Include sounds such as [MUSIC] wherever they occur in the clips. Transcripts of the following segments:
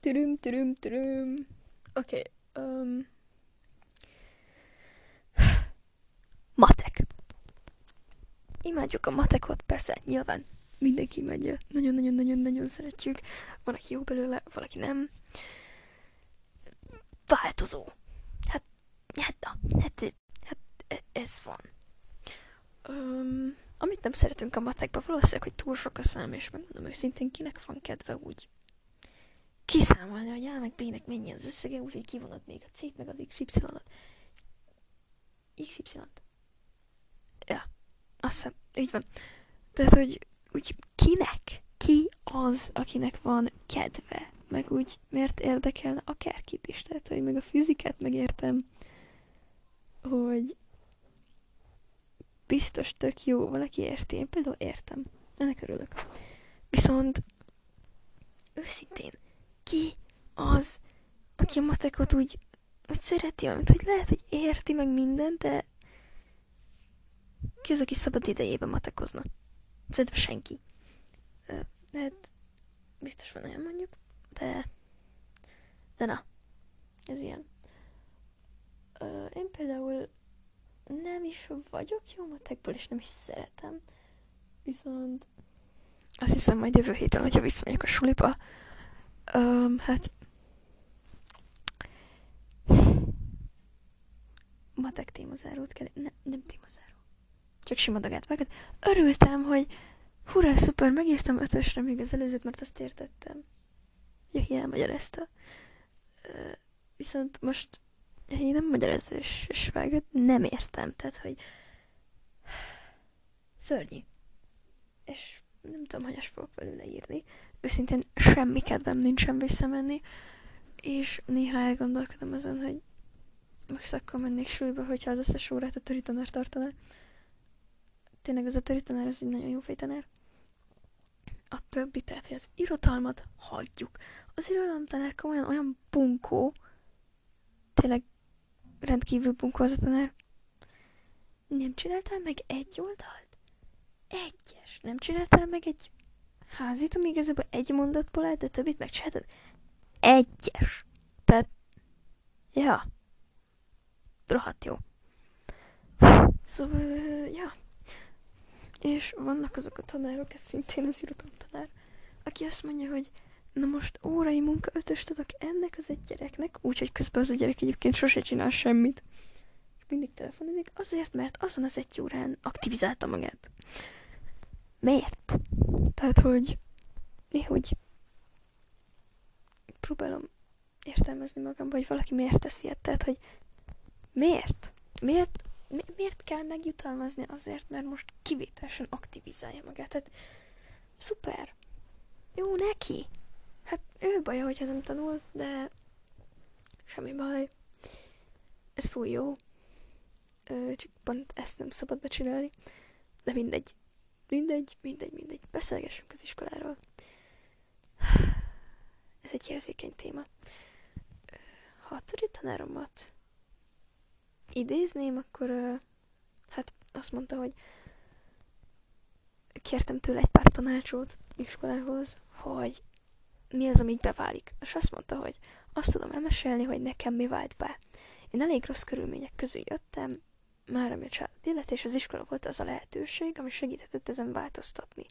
Türüm, türüm, türüm. Oké. Okay, um... Matek. Imádjuk a matekot, persze, nyilván mindenki imádja. Nagyon-nagyon-nagyon-nagyon szeretjük. Van, aki jó belőle, valaki nem. Változó. Hát, hát, na, hát, hát ez van. Um, amit nem szeretünk a matekban, valószínűleg, hogy túl sok a szám, és megmondom őszintén, kinek van kedve úgy kiszámolni, hogy A meg B-nek mennyi az összege, úgyhogy kivonod még a C-t, meg a Y-ot. XY-t. Ja, azt hiszem, így van. Tehát, hogy úgy kinek? Ki az, akinek van kedve? Meg úgy miért érdekelne akárkit is? Tehát, hogy meg a fizikát megértem, hogy biztos tök jó, valaki érti. Én például értem. Ennek örülök. Viszont őszintén, ki az, aki a matekot úgy, úgy szereti, amit hogy lehet, hogy érti meg mindent, de ki az, aki szabad idejében matekozna? Szerintem senki. Lehet, biztos van olyan mondjuk, de, de na, ez ilyen. Én például nem is vagyok jó matekból, és nem is szeretem. Viszont azt hiszem majd jövő héten, hogyha visszamegyek a suliba, um, hát matek témazárót kell, nem, nem témazáró. Csak sima dagát. Örültem, hogy hurrá, szuper, megírtam ötösre még az előzőt, mert azt értettem. Jahi elmagyarázta. Uh, viszont most én nem magyarázza és, és vágott, nem értem, tehát, hogy szörnyű. És nem tudom, hogy fogok belőle írni. Őszintén semmi kedvem nincsen visszamenni, és néha elgondolkodom azon, hogy most akkor mennék súlyba, hogyha az összes órát a töri tanár tartaná. Tényleg az a töri tanár az egy nagyon jó fejtanár. A többi, tehát, hogy az irodalmat hagyjuk. Az irodalomtanár komolyan olyan bunkó, tényleg rendkívül bunkó az a tanár. Nem csináltál meg egy oldalt? Egyes. Nem csináltál meg egy házit, ami igazából egy mondatból áll, de többit megcsináltad? Egyes. Tehát, ja. Rohadt jó. Szóval, ja. És vannak azok a tanárok, ez szintén az tanár, aki azt mondja, hogy na most órai munka ötöst adok ennek az egy gyereknek, úgyhogy közben az a gyerek egyébként sose csinál semmit. És mindig telefonozik, azért, mert azon az egy órán aktivizálta magát. Miért? Tehát, hogy néhogy próbálom értelmezni magam, hogy valaki miért teszi ilyet. Tehát, hogy miért? Miért, mi, miért kell megjutalmazni azért, mert most kivételesen aktivizálja magát? Tehát szuper. Jó neki. Hát ő baja, hogyha nem tanul, de semmi baj. Ez fúj jó. Ö, csak pont ezt nem szabad csinálni. De mindegy. Mindegy, mindegy, mindegy. Beszélgessünk az iskoláról. Ez egy érzékeny téma. Ha a tanáromat idézném, akkor hát azt mondta, hogy kértem tőle egy pár tanácsot iskolához, hogy mi az, ami beválik. És azt mondta, hogy azt tudom elmesélni, hogy nekem mi vált be. Én elég rossz körülmények közül jöttem, már ami a család illet, és az iskola volt az a lehetőség, ami segített ezen változtatni.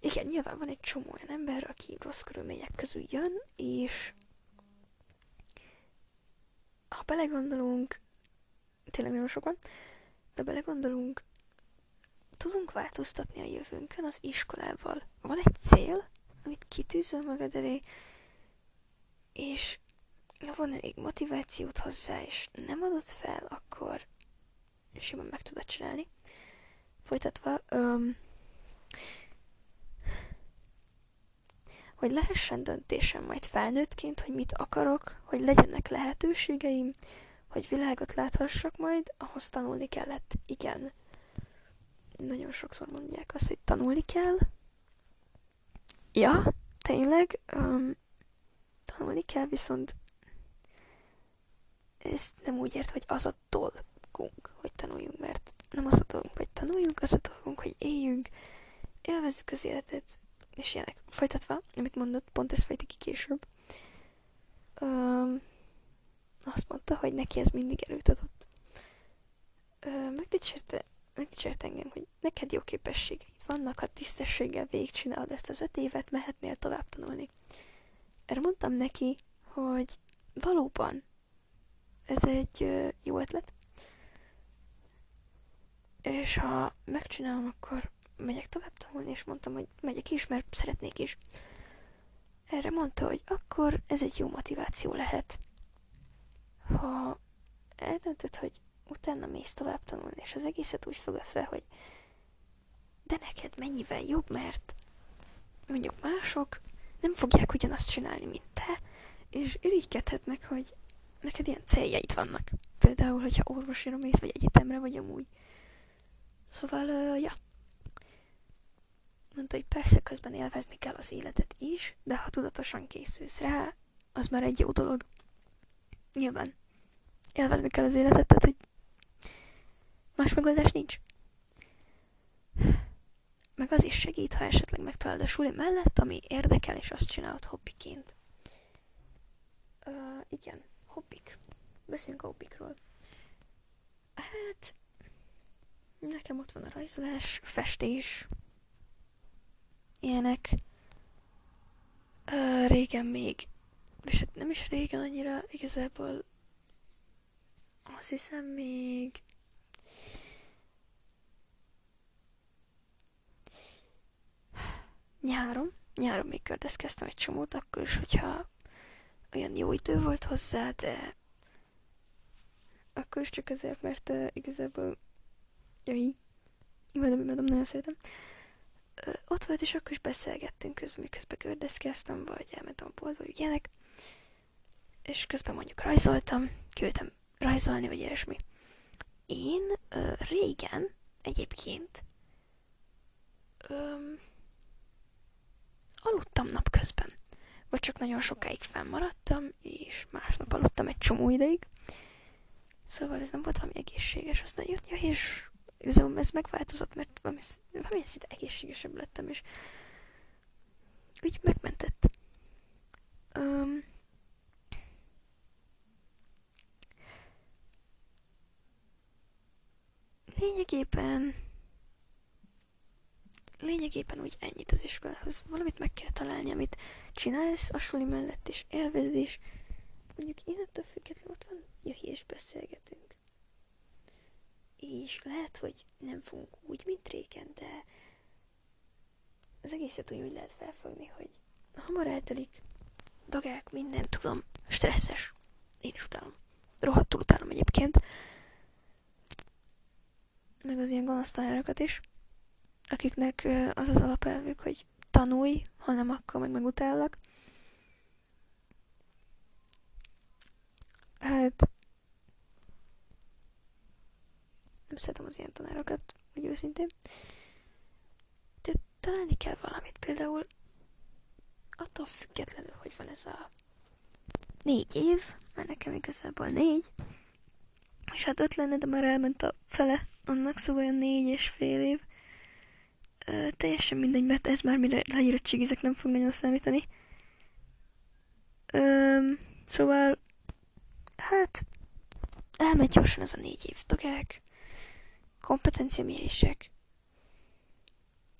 Igen, nyilván van egy csomó olyan ember, aki rossz körülmények közül jön, és ha belegondolunk, tényleg nagyon sokan, de belegondolunk, tudunk változtatni a jövőnkön az iskolával. Van egy cél, amit kitűzöl magad elé, és ha van elég motivációt hozzá, és nem adod fel, akkor simán meg tudod csinálni. Folytatva, um, hogy lehessen döntésem majd felnőttként, hogy mit akarok, hogy legyenek lehetőségeim, hogy világot láthassak majd, ahhoz tanulni kellett. Igen. Nagyon sokszor mondják azt, hogy tanulni kell. Ja, tényleg. Um, tanulni kell, viszont ezt nem úgy ért, hogy az a dolgunk, hogy tanuljunk, mert nem az a dolgunk, hogy tanuljunk, az a dolgunk, hogy éljünk, élvezzük az életet, és ilyenek. Folytatva, amit mondott, pont ez fejti ki később. Um, azt mondta, hogy neki ez mindig előtt adott. Uh, megdicsérte, megdicsérte engem, hogy neked jó képességeid vannak, ha tisztességgel végigcsinálod ezt az öt évet, mehetnél tovább tanulni. Erre mondtam neki, hogy valóban ez egy jó ötlet, és ha megcsinálom, akkor megyek tovább tanulni, és mondtam, hogy megyek is, mert szeretnék is. Erre mondta, hogy akkor ez egy jó motiváció lehet. Ha eldöntöd, hogy utána mész tovább tanulni, és az egészet úgy fogod fel, hogy de neked mennyivel jobb, mert mondjuk mások nem fogják ugyanazt csinálni, mint te, és irigykedhetnek, hogy neked ilyen céljaid vannak. Például, hogyha orvosira mész, vagy egyetemre, vagy amúgy. Szóval, ja. Mondta, hogy persze közben élvezni kell az életet is, de ha tudatosan készülsz rá, az már egy jó dolog. Nyilván. Élvezni kell az életet, tehát hogy más megoldás nincs. Meg az is segít, ha esetleg megtalálod a suli mellett, ami érdekel, és azt csinálod hobbiként. Uh, igen, hobbik. Beszéljünk a hobbikról. Hát, Nekem ott van a rajzolás, festés, ilyenek. Ö, régen még, és hát nem is régen annyira, igazából azt hiszem még nyáron, nyáron még kördeszkeztem egy csomót, akkor is, hogyha olyan jó idő volt hozzá, de akkor is csak azért, mert uh, igazából Jaj. Imádom, imádom, nagyon szeretem. Ö, ott volt, és akkor is beszélgettünk közben, miközben gördeszkeztem, vagy elmentem a boltba, vagy ilyenek. És közben mondjuk rajzoltam, küldtem rajzolni, vagy ilyesmi. Én ö, régen egyébként ö, aludtam napközben. Vagy csak nagyon sokáig fennmaradtam, és másnap aludtam egy csomó ideig. Szóval ez nem volt valami egészséges, aztán jött, ja, és igazából ez megváltozott, mert valami, valami szinte egészségesebb lettem, és úgy megmentett. Um, lényegében lényegében úgy ennyit az iskolához. Valamit meg kell találni, amit csinálsz a suli mellett, és élvezd, és mondjuk én ettől függetlenül ott van, ja, és beszélgetünk és lehet, hogy nem fogunk úgy, mint régen, de az egészet úgy, úgy lehet felfogni, hogy hamar eltelik, dagák, minden tudom, stresszes. Én is utálom. Rohadtul utálom egyébként. Meg az ilyen gonosz tanárokat is, akiknek az az alapelvük, hogy tanulj, ha nem, akkor meg megutállak. Hát nem szeretem az ilyen tanárokat, úgy őszintén. De találni kell valamit, például attól függetlenül, hogy van ez a négy év, mert nekem igazából négy, és hát öt lenne, de már elment a fele annak, szóval olyan négy és fél év. Ö, teljesen mindegy, mert ez már mire leíratségizek nem fog nagyon számítani. Ö, szóval, hát, elmegy gyorsan ez a négy év, tokák kompetenciamérések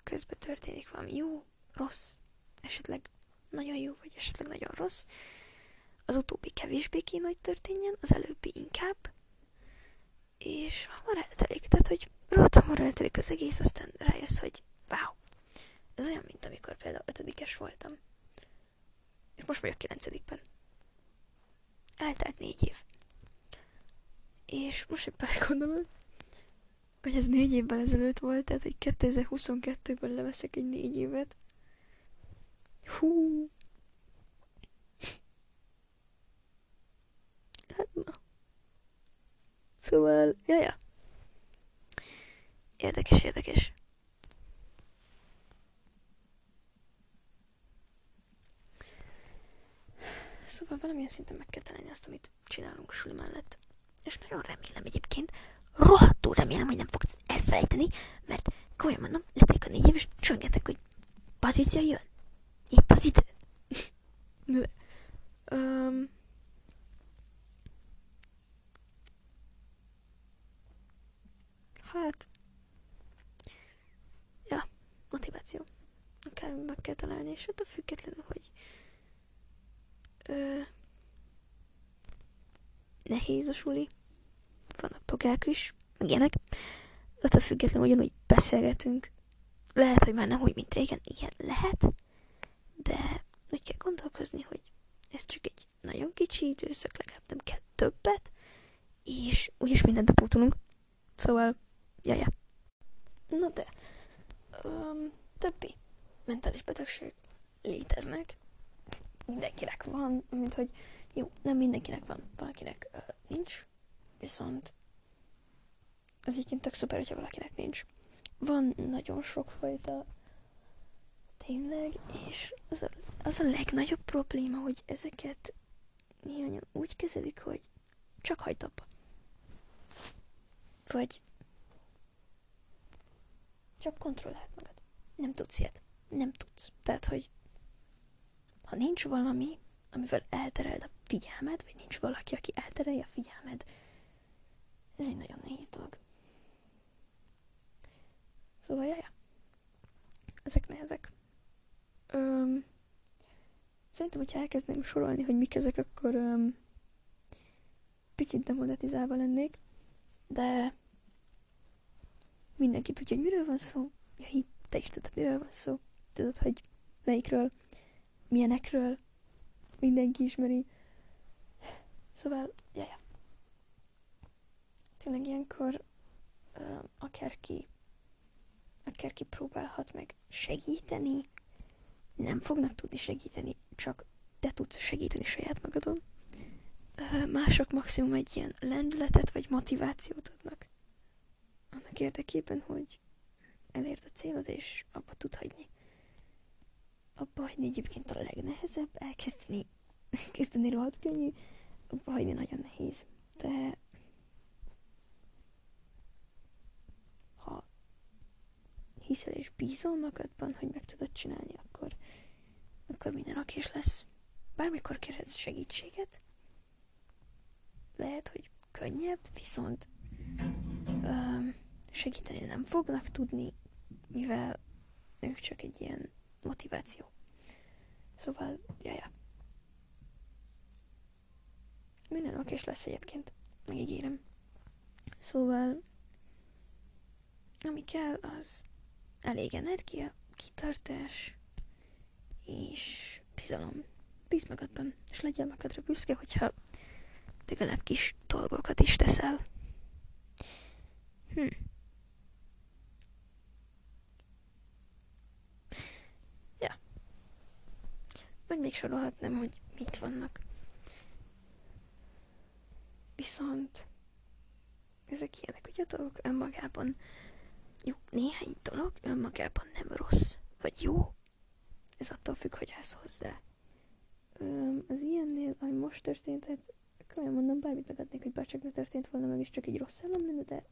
közben történik valami jó, rossz, esetleg nagyon jó, vagy esetleg nagyon rossz. Az utóbbi kevésbé kéne, hogy történjen, az előbbi inkább. És hamar eltelik, tehát hogy rohadt hamar eltelik az egész, aztán rájössz, hogy wow. Ez olyan, mint amikor például ötödikes voltam. És most vagyok kilencedikben. Eltelt négy év. És most éppen gondolom, hogy ez négy évvel ezelőtt volt, tehát hogy 2022-ben leveszek egy négy évet. Hú. Hát na. Szóval, ja, ja. Érdekes, érdekes. Szóval valamilyen szinten meg kell találni azt, amit csinálunk a mellett. És nagyon remélem egyébként, rohadtul remélem, hogy nem fogsz elfelejteni, mert komolyan mondom, letelik a négy év, és csöngetek, hogy Patricia jön. itt az idő. [LAUGHS] Um, hát, ja, motiváció. Akár meg kell találni, és attól függetlenül, hogy ö, nehéz a suli, vannak togák is, meg ilyenek, attól függetlenül ugyanúgy beszélgetünk. Lehet, hogy már nem úgy, mint régen, igen, lehet, de úgy kell gondolkozni, hogy ez csak egy nagyon kicsi időszak, legalább nem kell többet, és úgyis mindent bepótolunk. Szóval, jaja. Na de, um, többi mentális betegség léteznek. Mindenkinek van, mint hogy jó, nem mindenkinek van, valakinek uh, nincs, viszont az egyébként tök szuper, hogyha valakinek nincs. Van nagyon sokfajta tényleg, és az a, az a legnagyobb probléma, hogy ezeket néhányan úgy kezelik, hogy csak hagyd abba. Vagy csak kontrolláld magad. Nem tudsz ilyet. Nem tudsz. Tehát, hogy ha nincs valami, amivel eltereld a figyelmed, vagy nincs valaki, aki elterelje a figyelmed, ez egy nagyon nehéz dolog. Szóval, jaja. Ezek nehezek. Öm, szerintem, hogyha elkezdeném sorolni, hogy mik ezek, akkor öm, picit demonetizálva lennék, de mindenki tudja, hogy miről van szó. Jaj, te is tudod, miről van szó. Tudod, hogy melyikről, milyenekről, mindenki ismeri. Szóval, jaja. Tényleg ilyenkor uh, akárki, akárki próbálhat meg segíteni, nem fognak tudni segíteni, csak te tudsz segíteni saját magadon. Uh, mások maximum egy ilyen lendületet vagy motivációt adnak. Annak érdekében, hogy elérd a célod, és abba tud hagyni. Abba hagyni egyébként a legnehezebb, elkezdeni, [LAUGHS] kezdeni rohadt könnyű, abba hagyni nagyon nehéz. De ha hiszel és bízol magadban, hogy meg tudod csinálni, akkor, akkor minden oké lesz. Bármikor kérhetsz segítséget. Lehet, hogy könnyebb, viszont um, segíteni nem fognak tudni, mivel ők csak egy ilyen motiváció. Szóval, jaja. Minden okés lesz egyébként, megígérem. Szóval, ami kell, az elég energia, kitartás és bizalom. Bíz magadban, és legyél magadra büszke, hogyha legalább kis dolgokat is teszel. Hm. Vagy még sorolhatnám, hogy mik vannak. Viszont ezek ilyenek, hogy a dolgok önmagában jó, néhány dolog önmagában nem rossz, vagy jó. Ez attól függ, hogy állsz hozzá. Öm, az ilyennél, ami most történt, hát komolyan mondom, bármit megadnék, hogy bárcsak ne történt volna meg, és csak egy rossz állam lenne, de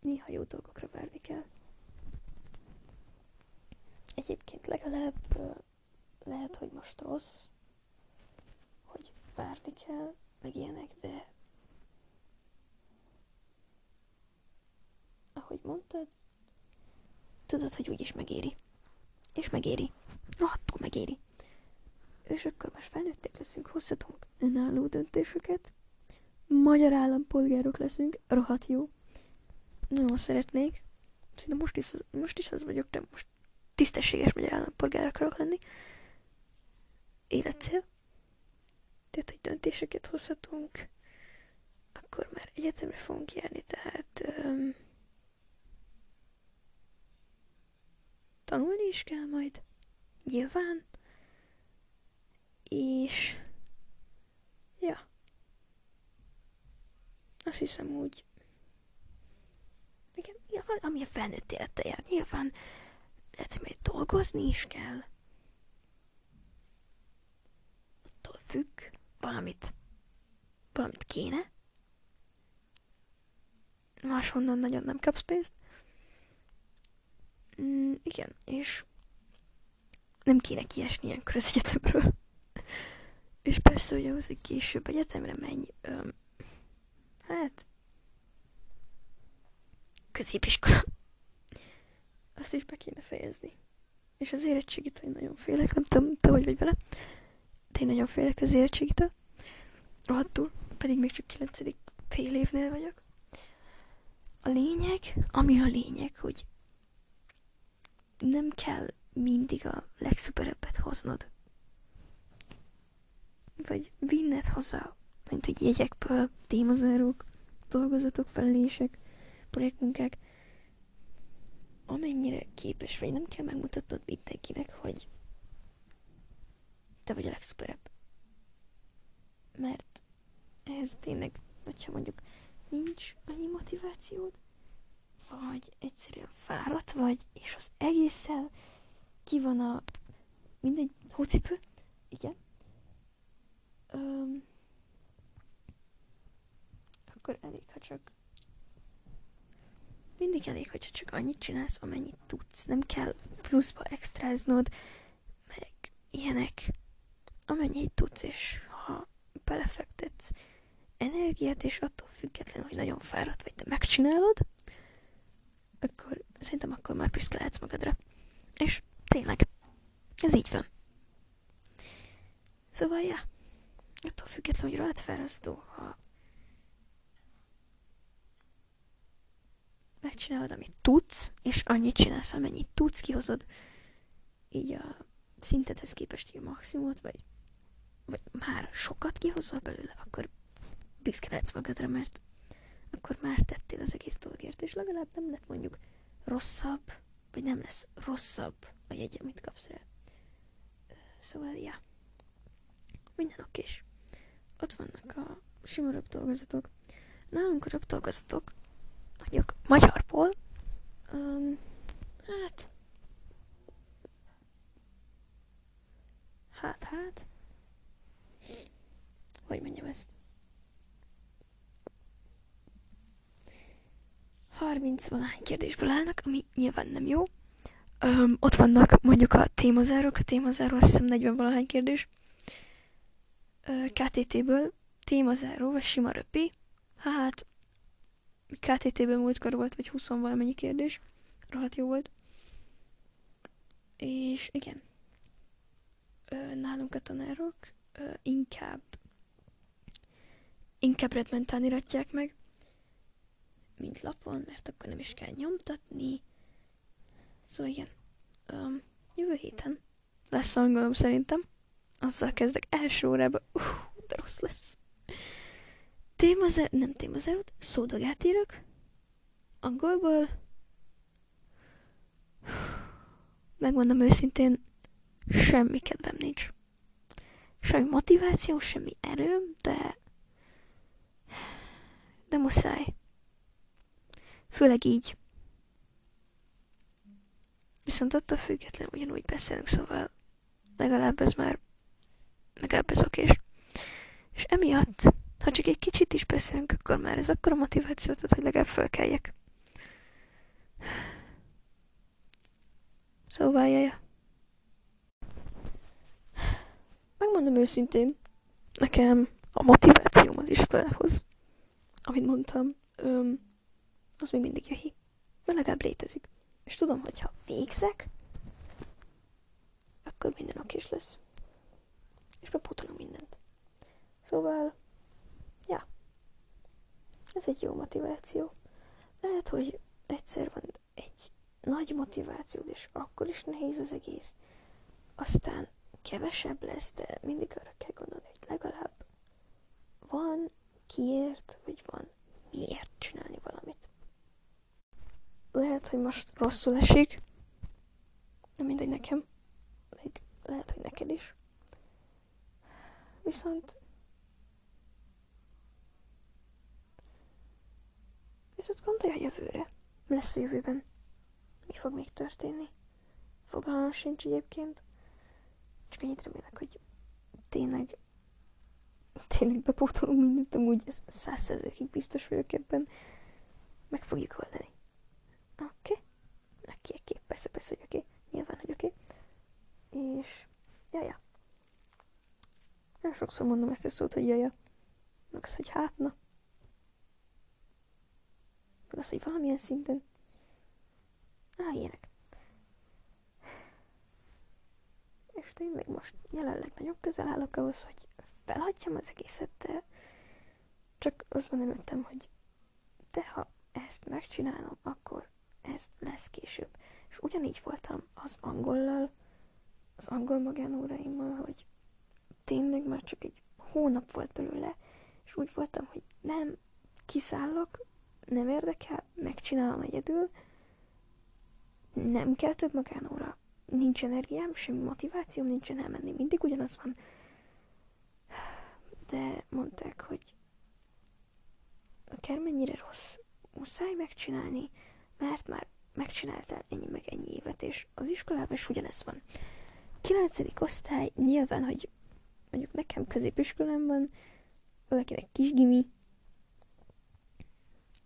néha jó dolgokra várni kell. Egyébként legalább lehet, hogy most rossz, hogy várni kell, meg ilyenek, de ahogy mondtad, tudod, hogy úgyis megéri. És megéri. Rohadtul megéri. És akkor már felnőttek leszünk, hozhatunk önálló döntéseket. Magyar állampolgárok leszünk, rohadt jó. Nagyon szeretnék. Szerintem most is, most is az vagyok, de most tisztességes magyar állampolgár akarok lenni. Életcél. Tehát, hogy döntéseket hozhatunk, akkor már egyetemre fogunk járni, tehát um, tanulni is kell majd, nyilván, és ja, azt hiszem úgy, igen, nyilván, ami a felnőtt élete jár, nyilván lehet, hogy majd dolgozni is kell. Attól függ, valamit, valamit kéne. Máshonnan nagyon nem kapsz pénzt. Mm, igen, és nem kéne kiesni ilyenkor az egyetemről. és persze, hogy ahhoz, hogy később egyetemre menj, öm, hát középiskola. Azt is be kéne fejezni. És az érettségitől én nagyon félek, nem tudom, te hogy vagy vele. De én nagyon félek az érettségitől. Rohadtul, pedig még csak 9. fél évnél vagyok. A lényeg, ami a lényeg, hogy nem kell mindig a legszuperebbet hoznod. Vagy vinned haza, mint hogy jegyekből, témazárók, dolgozatok, felelések, projektmunkák. Amennyire képes vagy, nem kell megmutatnod mindenkinek, hogy te vagy a legszuperebb. Mert ez tényleg, hogyha mondjuk nincs annyi motivációd, vagy egyszerűen fáradt vagy, és az egésszel ki van a mindegy hócipő, igen. Öm, akkor elég, ha csak mindig elég, hogyha csak annyit csinálsz, amennyit tudsz. Nem kell pluszba extráznod, meg ilyenek, amennyit tudsz, és ha belefektetsz energiát, és attól függetlenül, hogy nagyon fáradt vagy, de megcsinálod, akkor szerintem akkor már büszke lehetsz magadra. És tényleg, ez így van. Szóval, ja, attól függetlenül, hogy rajt fárasztó, ha megcsinálod, amit tudsz, és annyit csinálsz, amennyit tudsz, kihozod így a szintedhez képest a maximumot, vagy, vagy már sokat kihozol belőle, akkor büszke lehetsz magadra, mert akkor már tettél az egész dologért, és legalább nem lett mondjuk rosszabb, vagy nem lesz rosszabb a jegy, amit kapsz rá. Szóval, ja. Minden okés. Ott vannak a sima dolgozatok. Nálunk a dolgozatok mondjuk magyarból, um, hát, hát, hát, hogy mondjam ezt? 30 valahány kérdésből állnak, ami nyilván nem jó. Um, ott vannak mondjuk a témazárok, a témazáró azt hiszem 40 valahány kérdés. KTT-ből témazáró, vagy sima röpi. Hát, KTT-ben múltkor volt, vagy 20 valamennyi kérdés. Rohadt jó volt. És igen. Ö, nálunk a tanárok ö, inkább inkább redmentán iratják meg, mint lapon, mert akkor nem is kell nyomtatni. Szóval igen. Ö, jövő héten lesz angolom szerintem. Azzal kezdek első órában. Uh, de rossz lesz. Témazer, nem témazerot, szódagát írok. Angolból. Megmondom őszintén, semmi kedvem nincs. Semmi motiváció, semmi erőm, de... De muszáj. Főleg így. Viszont attól függetlenül ugyanúgy beszélünk, szóval legalább ez már legalább ez okés. És emiatt ha csak egy kicsit is beszélünk, akkor már ez akkor a motivációt ad, hogy legalább fölkeljek. Szóval, jaja. Megmondom őszintén, nekem a motivációm az iskolához, amit mondtam, öm, az még mindig jöhi. Mert legalább létezik. És tudom, hogy ha végzek, akkor minden okés lesz. És bepótolom mindent. Szóval, Ja. Ez egy jó motiváció. Lehet, hogy egyszer van egy nagy motivációd, és akkor is nehéz az egész. Aztán kevesebb lesz, de mindig arra kell gondolni, hogy legalább van kiért, vagy van miért csinálni valamit. Lehet, hogy most rosszul esik, de mindegy nekem, még lehet, hogy neked is. Viszont Viszont gondolj a jövőre. Mi lesz a jövőben? Mi fog még történni? Fogalmam sincs egyébként. Csak annyit remélek, hogy tényleg tényleg bepótolunk mindent, amúgy ez százszerzőkig biztos vagyok ebben. Meg fogjuk oldani. Oké? Okay? Oké. oké, persze, persze, hogy oké, nyilván, hogy oké. És, jaja. Nagyon sokszor mondom ezt a szót, hogy jaja. Meg az, hogy hát, na. Meg az, hogy valamilyen szinten. Á, ilyenek. És tényleg most jelenleg nagyon közel állok ahhoz, hogy felhagyjam az egészet, de csak azt mondom előttem, hogy de ha ezt megcsinálom, akkor ez lesz később. És ugyanígy voltam az angollal, az angol magánóraimmal, hogy tényleg már csak egy hónap volt belőle, és úgy voltam, hogy nem, kiszállok, nem érdekel, megcsinálom egyedül, nem kell több magánóra, nincs energiám, semmi motivációm nincsen elmenni, mindig ugyanaz van. De mondták, hogy akármennyire rossz, muszáj megcsinálni, mert már megcsináltál ennyi meg ennyi évet, és az iskolában is ugyanez van. Kilencedik osztály, nyilván, hogy mondjuk nekem középiskolám van, valakinek kisgimi,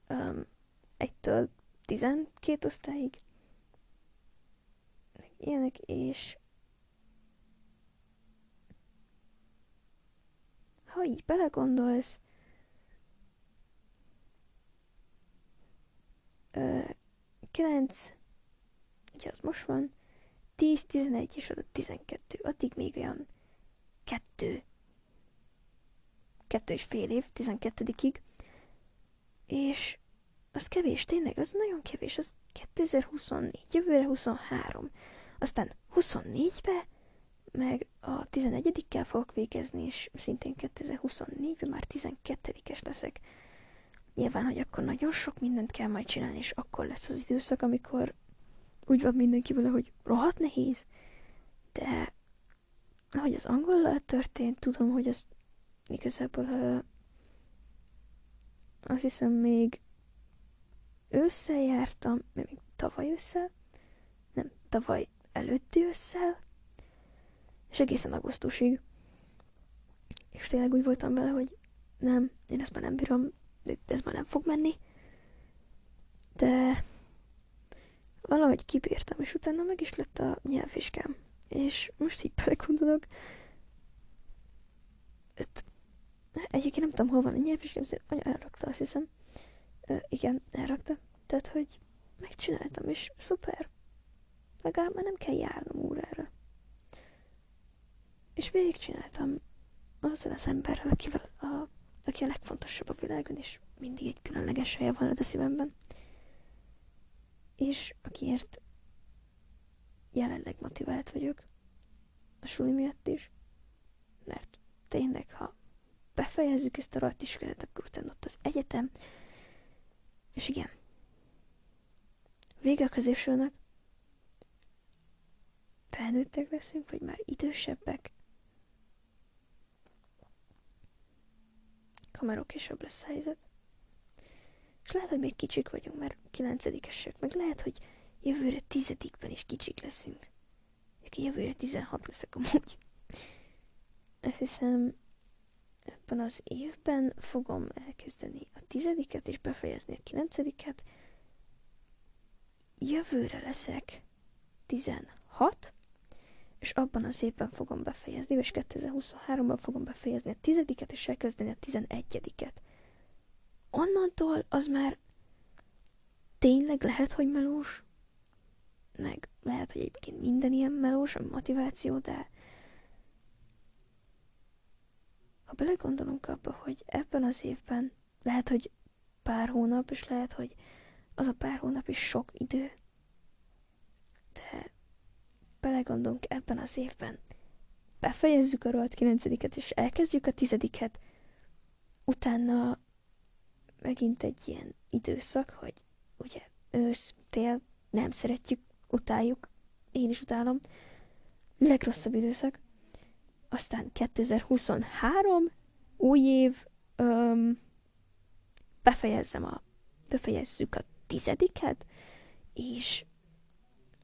um, egytől tizenkét osztályig, ilyenek, és ha így belegondolsz, ö, 9, ugye az most van, 10, 11 és az a 12, addig még olyan kettő, kettő és fél év, 12-ig, és az kevés, tényleg, az nagyon kevés, az 2024, jövőre 23. Aztán 24-be, meg a 11-kel fogok végezni, és szintén 2024-ben már 12-es leszek. Nyilván, hogy akkor nagyon sok mindent kell majd csinálni, és akkor lesz az időszak, amikor úgy van mindenki vele, hogy rohadt nehéz, de ahogy az angollal történt, tudom, hogy az igazából uh, azt hiszem még ősszel jártam, még tavaly ősszel, nem, tavaly előtti ősszel, és egészen augusztusig. És tényleg úgy voltam vele, hogy nem, én ezt már nem bírom, ez már nem fog menni. De valahogy kibírtam, és utána meg is lett a nyelvvizsgám. És most így belegondolok, egyébként nem tudom, hol van a nyelvvizsgám, anya elrakta, azt hiszem. Ö, igen, elrakta. Tehát, hogy megcsináltam, és szuper. Legalább már nem kell járnom órára. És végigcsináltam azzal az emberrel, akivel a, aki a legfontosabb a világon, és mindig egy különleges helye van a szívemben. És akiért jelenleg motivált vagyok a suli miatt is, mert tényleg, ha befejezzük ezt a rajt iskolát, akkor utána ott az egyetem, és igen, vége a középsőnek, felnőttek leszünk, vagy már idősebbek, Kameró később lesz helyzet. És lehet, hogy még kicsik vagyunk, mert kilencedikesek, meg lehet, hogy jövőre tizedikben is kicsik leszünk. Aki jövőre 16 leszek amúgy. Azt hiszem, ebben az évben fogom elkezdeni a tizediket és befejezni a kilencediket. Jövőre leszek 16, és abban az évben fogom befejezni, és 2023-ban fogom befejezni a tizediket, és elkezdeni a tizenegyediket. Onnantól az már tényleg lehet, hogy melós, meg lehet, hogy egyébként minden ilyen melós, a motiváció, de ha belegondolunk abba, hogy ebben az évben lehet, hogy pár hónap, és lehet, hogy az a pár hónap is sok idő, belegondolunk ebben az évben, befejezzük a rohadt kilencediket, és elkezdjük a tizediket, utána megint egy ilyen időszak, hogy ugye ősz, tél, nem szeretjük, utáljuk, én is utálom, legrosszabb időszak, aztán 2023, új év, öm, befejezzem a, befejezzük a tizediket, és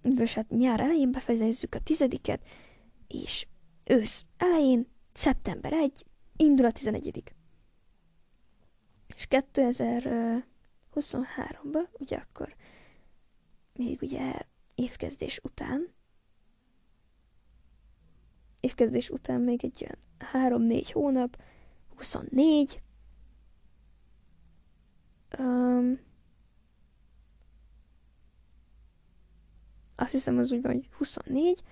és hát nyár elején befejezzük a tizediket, és ősz elején, szeptember 1, indul a 11 És 2023-ban, ugye akkor még ugye évkezdés után, évkezdés után még egy olyan 3-4 hónap, 24, um, azt hiszem az úgy van, hogy 24,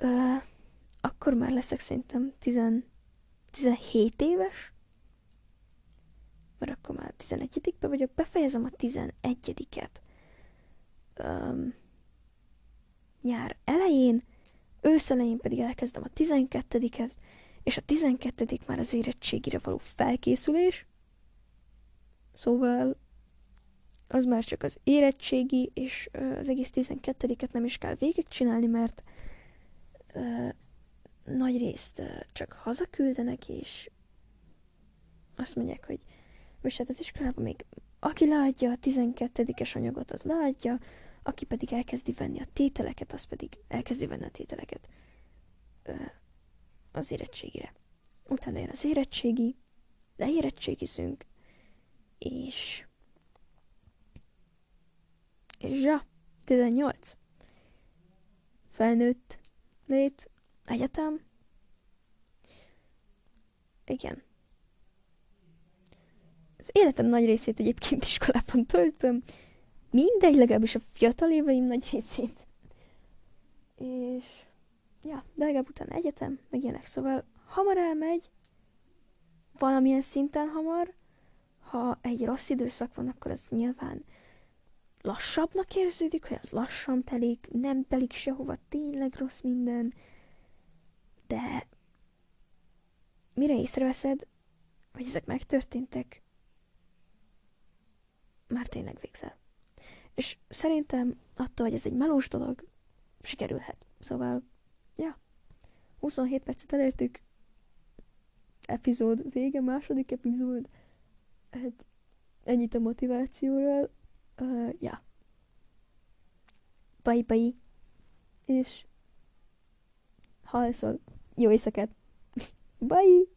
uh, akkor már leszek szerintem 10, 17 éves, mert akkor már 11-be vagyok, befejezem a 11-et um, nyár elején, ősz elején pedig elkezdem a 12-et, és a 12 már az érettségire való felkészülés, szóval az már csak az érettségi, és az egész 12-et nem is kell végigcsinálni, mert uh, nagy részt uh, csak hazaküldenek, és azt mondják, hogy most hát az iskolában még aki leadja a 12-es anyagot, az leadja, aki pedig elkezdi venni a tételeket, az pedig elkezdi venni a tételeket uh, az érettségire. Utána jön az érettségi, leérettségizünk, és és ja, 18. Felnőtt lét, egyetem. Igen. Az életem nagy részét egyébként iskolában töltöm. Mindegy, legalábbis a fiatal éveim nagy részét. És ja, de legalább utána egyetem, meg ilyenek. Szóval hamar elmegy, valamilyen szinten hamar. Ha egy rossz időszak van, akkor az nyilván lassabbnak érződik, hogy az lassan telik, nem telik sehova, tényleg rossz minden, de mire észreveszed, hogy ezek megtörténtek, már tényleg végzel. És szerintem attól, hogy ez egy melós dolog, sikerülhet. Szóval, ja, 27 percet elértük, epizód vége, második epizód, hát ennyit a motivációról, uh, ja. Bye bye. És halszol. Jó éjszakát. [LAUGHS] bye!